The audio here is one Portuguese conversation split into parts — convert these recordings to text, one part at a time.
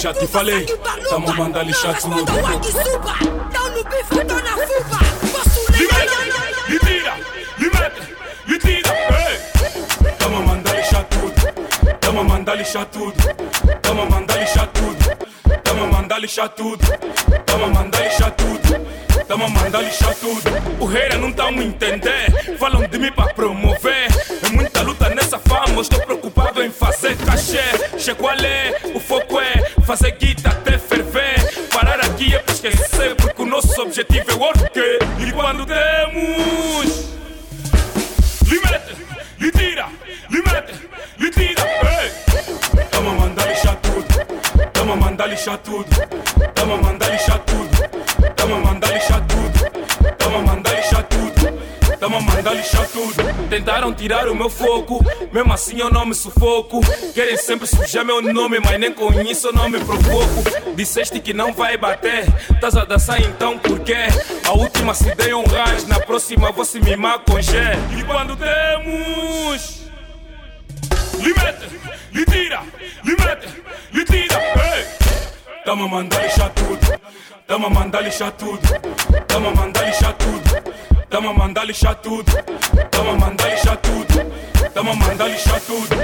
Já te falei. Tamo mandando lixar tudo. Tô aqui suba, tô no bife, tô na fuba. Posso mete, lhe tira, lhe mete, lhe tira. Tamo mandando lixar tudo. Tamo mandando lixar tudo. Tamo mandando lixar tudo. Tamo mandando lixar tudo. Tamo mandando lixar tudo. Tamo mandando lixar tudo. O rei não tá me entender. Falam de mim pra promover. É muita luta nessa fama. Estou preocupado em fazer cachê. Che qual é? O fazer guita até ferver. Parar aqui é pra esquecer. Porque o nosso objetivo é o orque. E quando temos. Lhe mete, lhe tira, lhe tira. A mandar lixar tudo. Tamo a mandar lixar tudo. Tamo a mandar lixar tudo. Tamo a mandar lixar tudo. Tamo a mandar lixar tudo. Tamo a mandar lixar tudo. Tentaram tirar o meu foco, mesmo assim eu não me sufoco. Querem sempre sujar meu nome, mas nem com isso eu não me provoco. Disseste que não vai bater, estás a dançar então por quê? A última se dei um ras, na próxima vou se mimar com G. E quando temos. Lhe mete, lhe tira, lhe mete, lhe tira. Ei! Tamo a mandar lixar tudo. Tamo a mandar lixar tudo. Tamo a mandar lixar tudo. Tamo a mandar lixar tudo. Tamo a mandar lixar tudo. Tamo a mandar lixar tudo.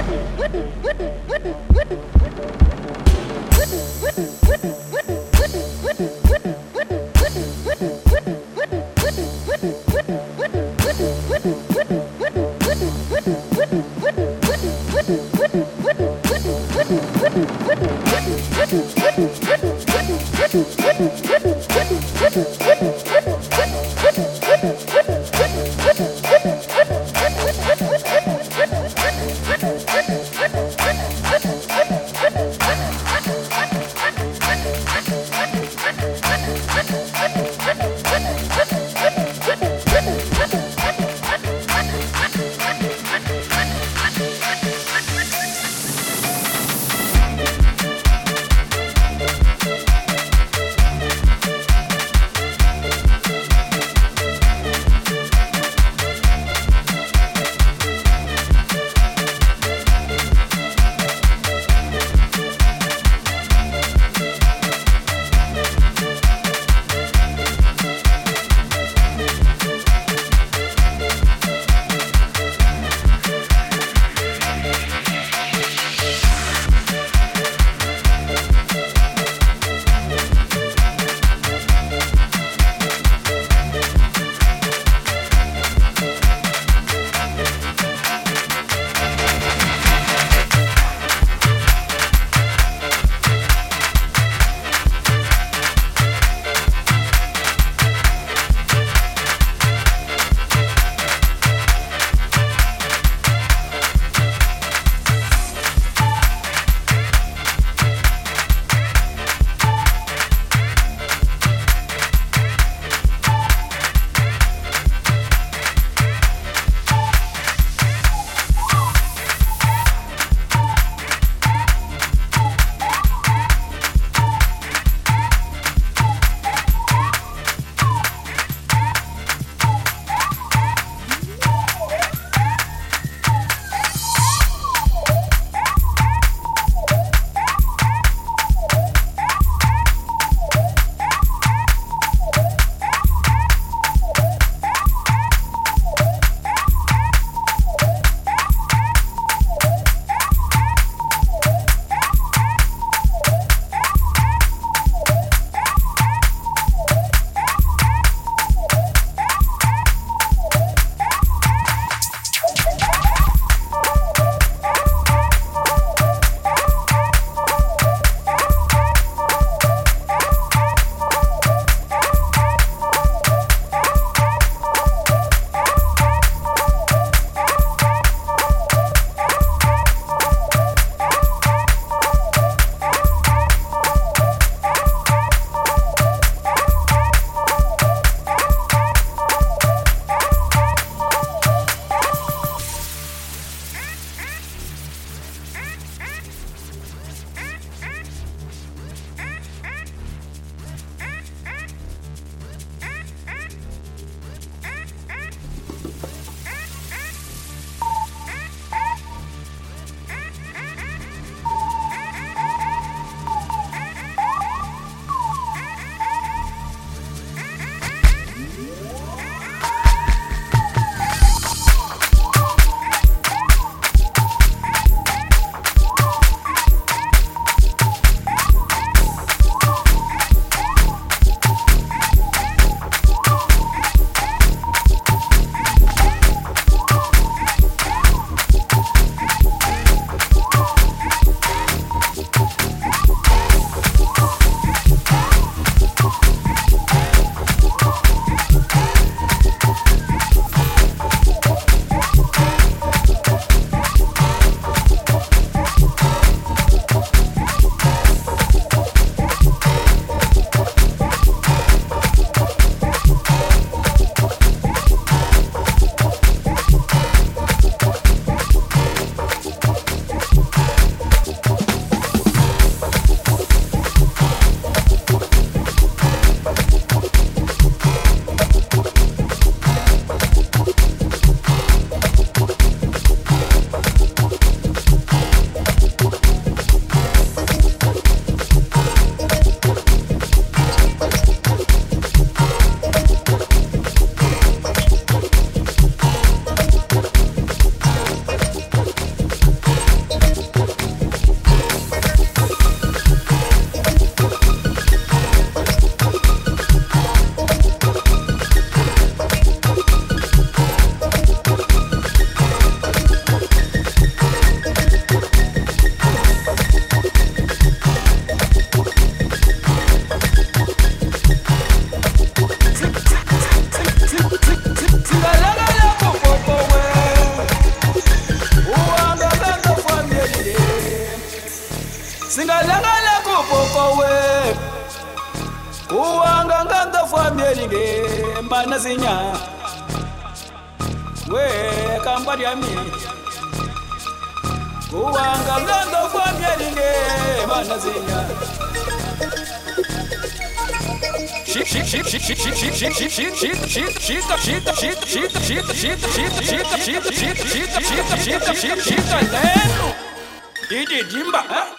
Huh? Huh?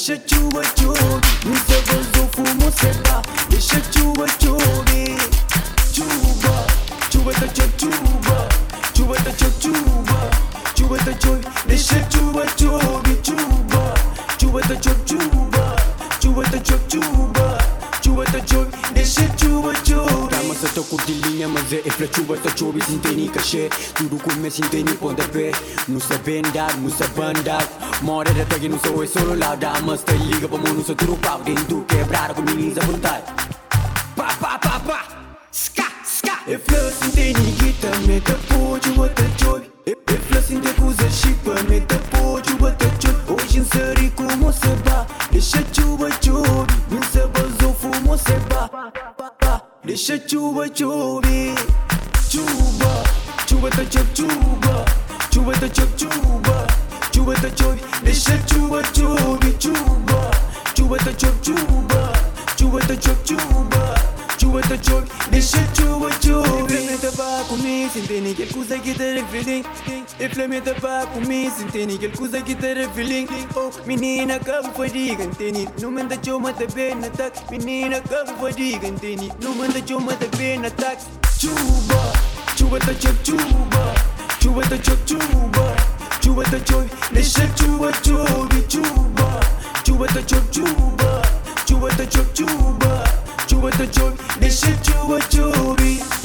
Deixa-te o beijo, me se vazou, fumo, se pá Deixa-te o beijo fazer é flechuba, só chove sem ter nem cachê Tudo começa sem ter nem pontapé Não sabe andar, não sabe andar Mora da tag, não sou é solo lauda Mas te liga pra mão, não sou tudo pau Dentro quebrar com meninas à vontade Pa, reclamei tabaco, me sentei coisa que te revelim. Oh, menina, cabo fadiga, entende? Não manda choma da bem ataque. Menina, cabo fadiga, entende? Não manda choma da bem ataque. Chuba, chuba da chup chuba, chuba da chup chuba, chuba da chup, deixa chuba chubi chuba, chuba da chup chuba, chuba da chup chuba, chuba da chup, deixa chuba chubi.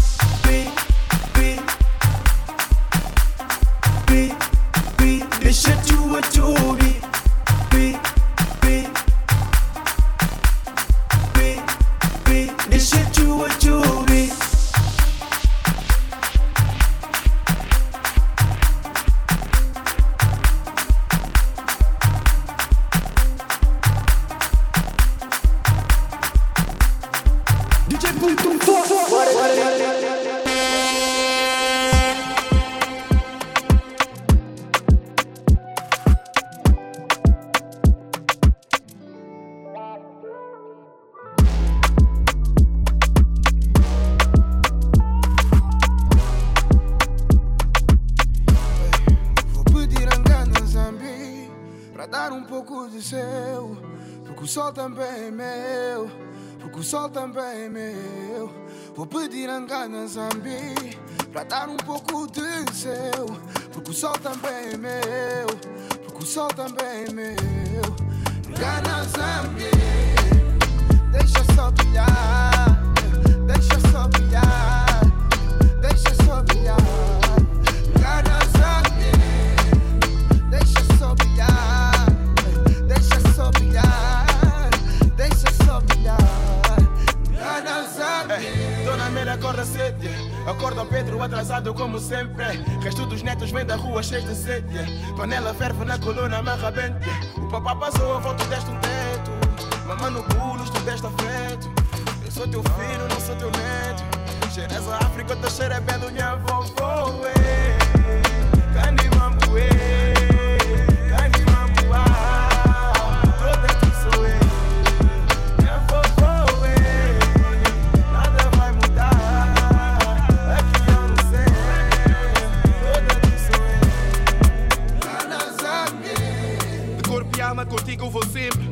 Vou pedir engano a Zambi Pra dar um pouco de seu Porque o sol também é meu Porque o sol também é meu Engana Zambi Deixa só brilhar Deixa só brilhar Deixa só brilhar Engana Zambi Deixa só brilhar, deixa só brilhar, deixa só brilhar. Nada sabe. Dona Meira acorda cedo, acorda o Pedro atrasado como sempre. Resto dos netos vem da rua cheio de sede. Panela ferve na coluna, amarra bente. O papá passou, a volta deste um teto. Mamãe no pulo, tu deste afeto. Eu sou teu filho, não sou teu neto. Cheiras a África, eu tô cheirando minha vovó. eh. Cani contigo vou sempre.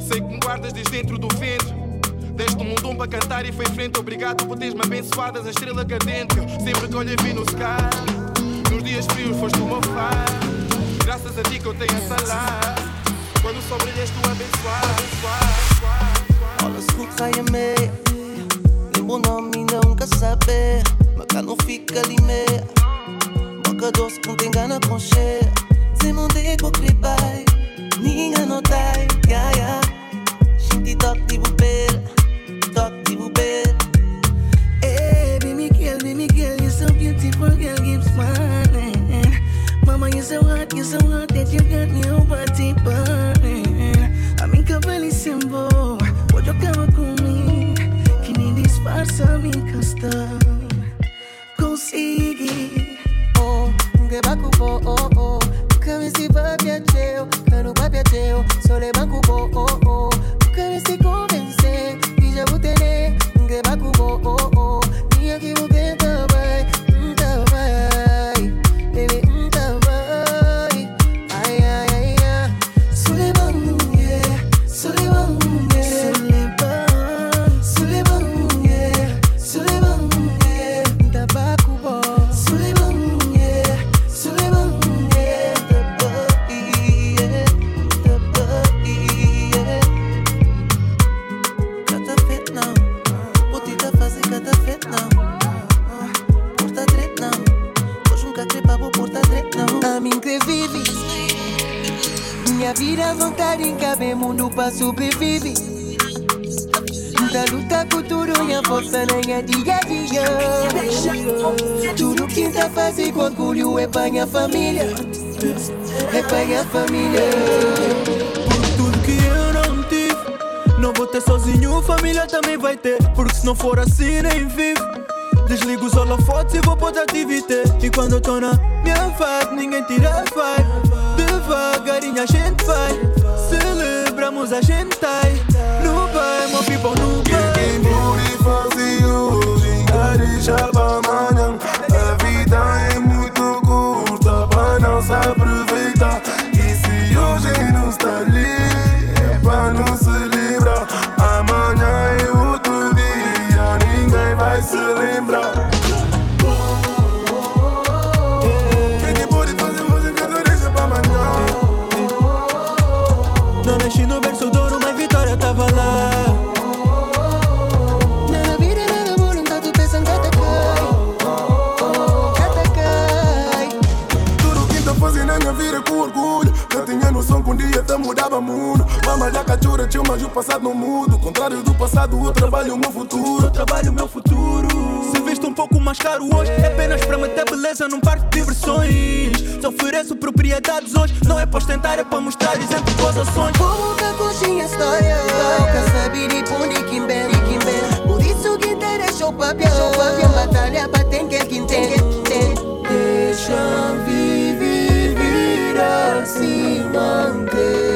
Sei que me guardas desde dentro do ventre. Deste-me um dom para cantar e foi em frente. Obrigado por teres-me abençoadas, a estrela cadente. Sempre que olho vi no sky. Nos dias frios foste o meu. Graças a ti que eu tenho essa lá. Quando só brilhas tu abençoado. Olha, escuta aí a meia. Lembro o nome nunca saber. Mas cá não fica meia. Boca doce não tem gana com cheia. Se não digo que vai, Ninga no die, yeah, yeah. Baby eh, girl, baby girl, you're so beautiful, girl, keep smiling. Mama, you're so hot, you're so hot that you got me body burning. Am in Cavalli symbol, what you come kumi? Kini disfarsa mi custom. Consegui, oh, ngebakufo, oh, oh. Kama si babia cheo, yo, solo. No berço de ouro, mas vitória tava lá. Na vida nada bom, tá tu pensando que até cai. Até cai. Tudo que tá fazendo na minha vida com orgulho. Eu tinha noção que um dia até mudava mundo. Mama da cachorra tinha mas o passado não mudo. Contrário do passado, eu trabalho o meu futuro. Eu trabalho o meu futuro. Visto um pouco mais caro hoje, é apenas para manter beleza num parque de diversões. Se ofereço propriedades hoje, não é para ostentar, é para mostrar exemplo com as ações. Como que coxinha história. Sabe de pundi kimber Por isso que te deixou papia Deixou papia batalha pra tem que quem tem Deixa viver assim manter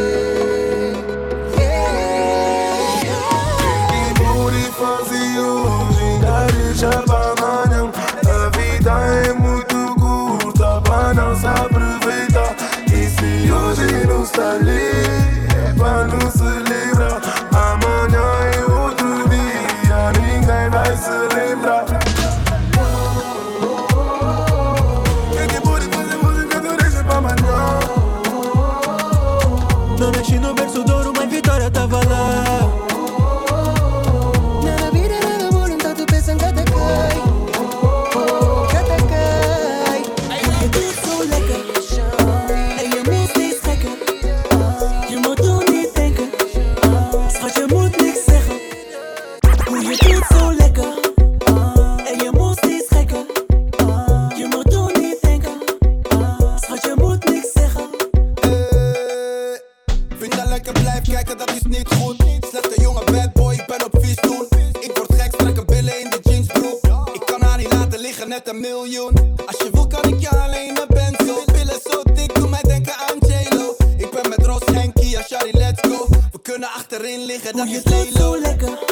hoje dat is niet goed. Slechte jongen, bad boy, ik ben op vies doen. Ik word gek, strekken billen in de jeansbroek. Ik kan haar niet laten liggen, net een miljoen. Als je wil, kan ik je alleen een benzo. Billen zo dik, doe mij denken aan J-Lo. Ik ben met Ross, Henky, Shari, let's go. We kunnen achterin liggen, dat is Lelo. zo lekker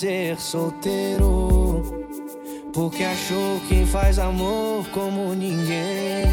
ser solteiro. Porque achou quem faz amor como ninguém.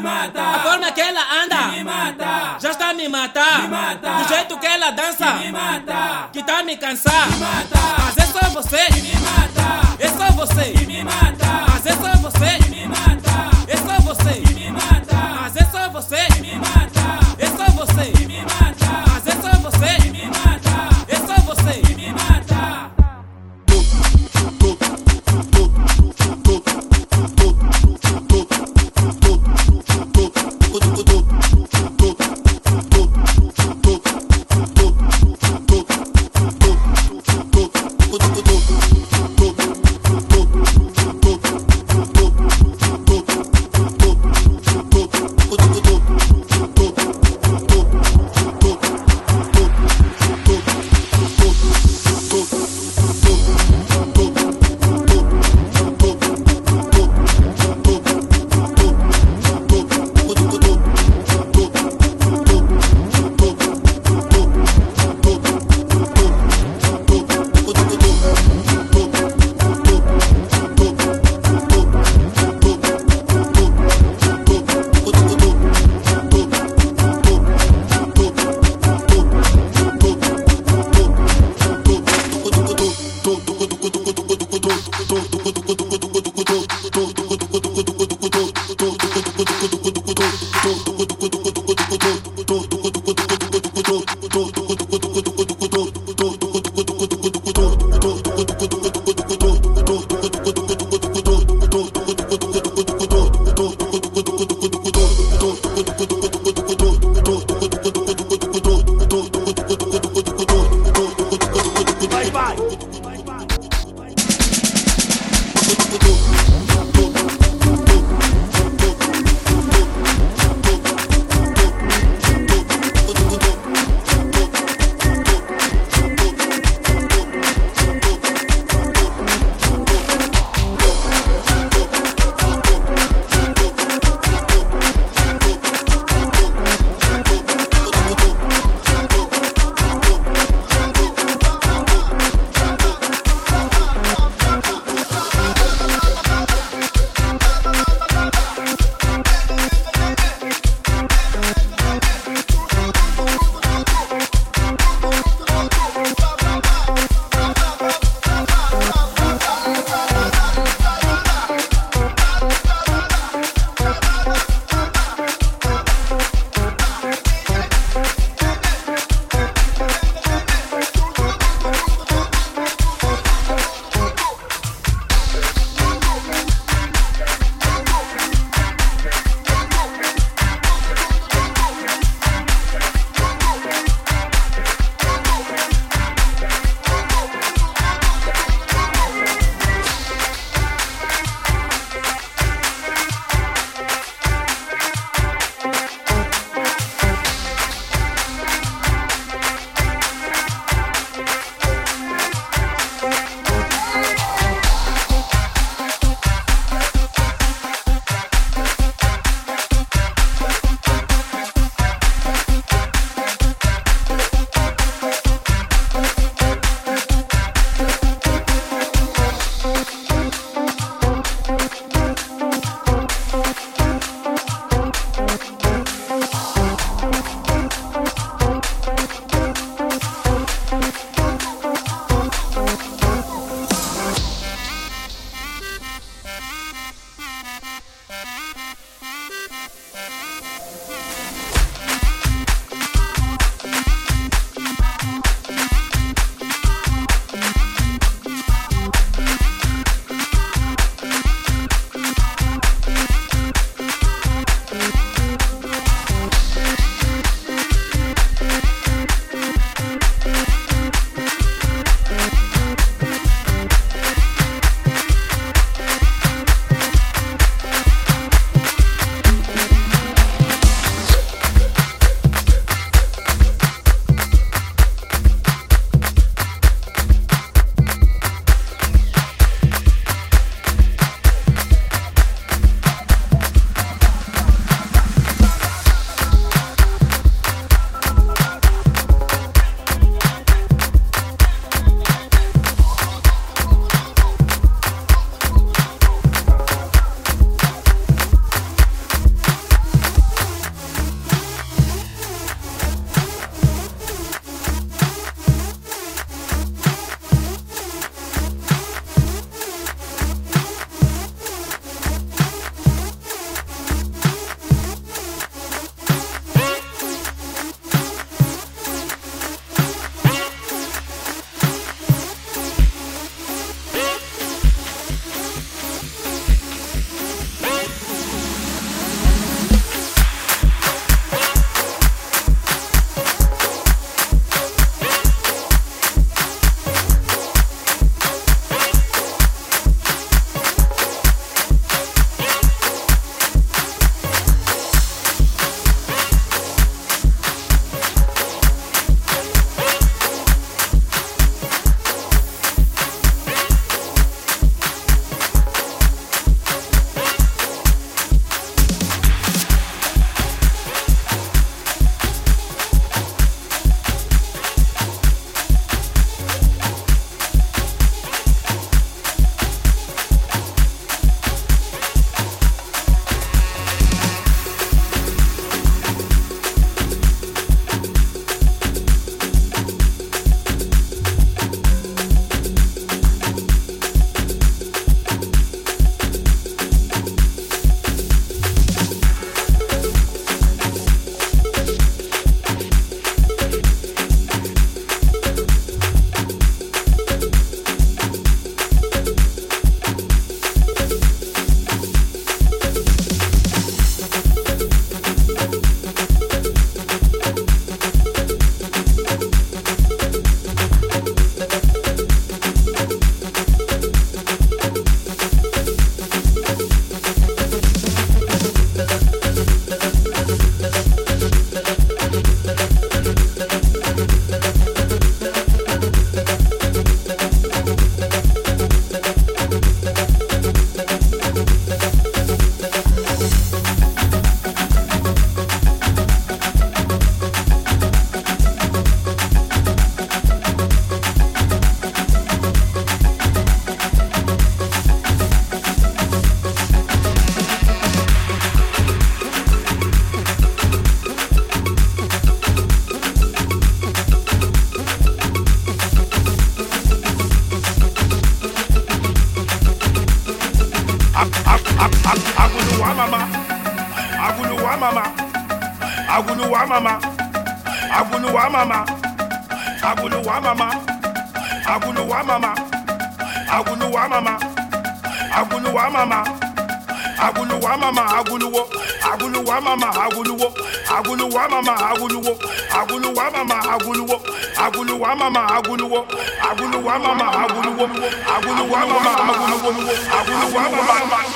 mata. A forma que ela anda me mata. Já está a me matar. Me mata. Do jeito que ela dança que me mata. Que tá a me cansar. Me mata. Mas é só você Aguluwa mama, aguluwa mama, aguluwa mama, aguluwa mama, aguluwa mama, aguluwa mama, aguluwa mama, aguluwa mama, aguluwa mama, aguluwo, aguluwa mama, aguluwo, aguluwa mama, aguluwo, aguluwa mama, aguluwo, aguluwa mama, aguluwo, aguluwa mama, aguluwo, aguluwa mama, aguluwo, aguluwa mama.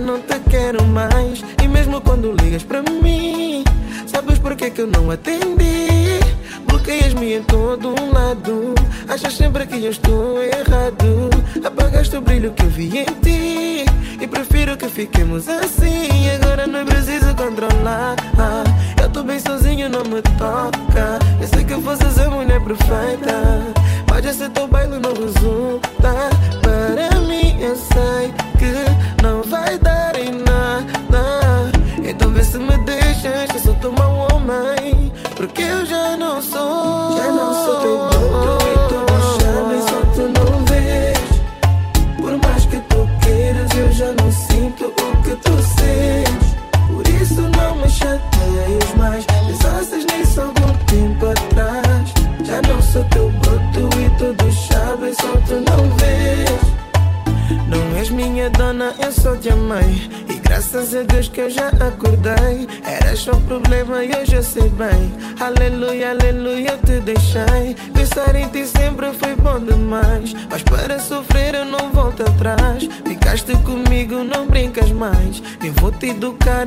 não te quero mais. E mesmo quando ligas pra mim, sabes porquê que, que eu não atendi? Bloqueias-me em todo um lado. Achas sempre que eu estou errado. Apagaste o brilho que eu vi em ti. E prefiro que fiquemos assim.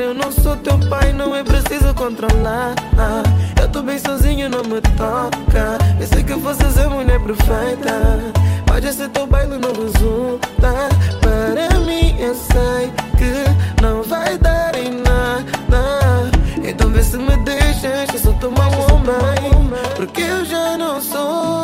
eu não sou teu pai, não é preciso controlar. Eu tô bem sozinho, não me toca. Pensei que fosse a mulher perfeita, Pode ser teu baile não resulta. Para mim, eu sei que não vai dar em nada. Então vê se me deixas, eu sou teu homem, porque eu já não sou.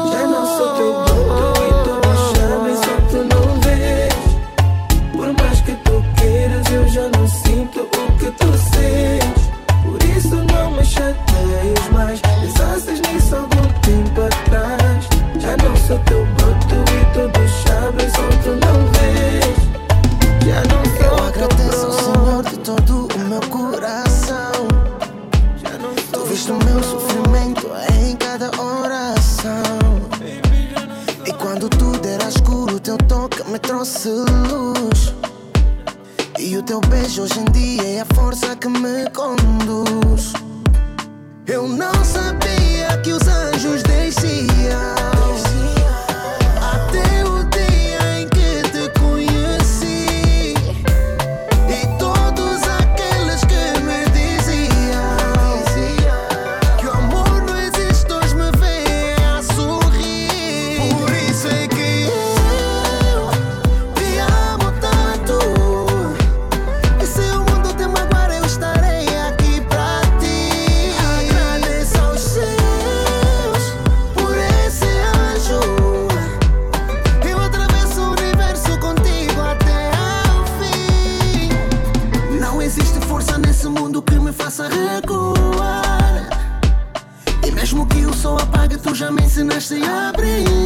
Tu já me ensinaste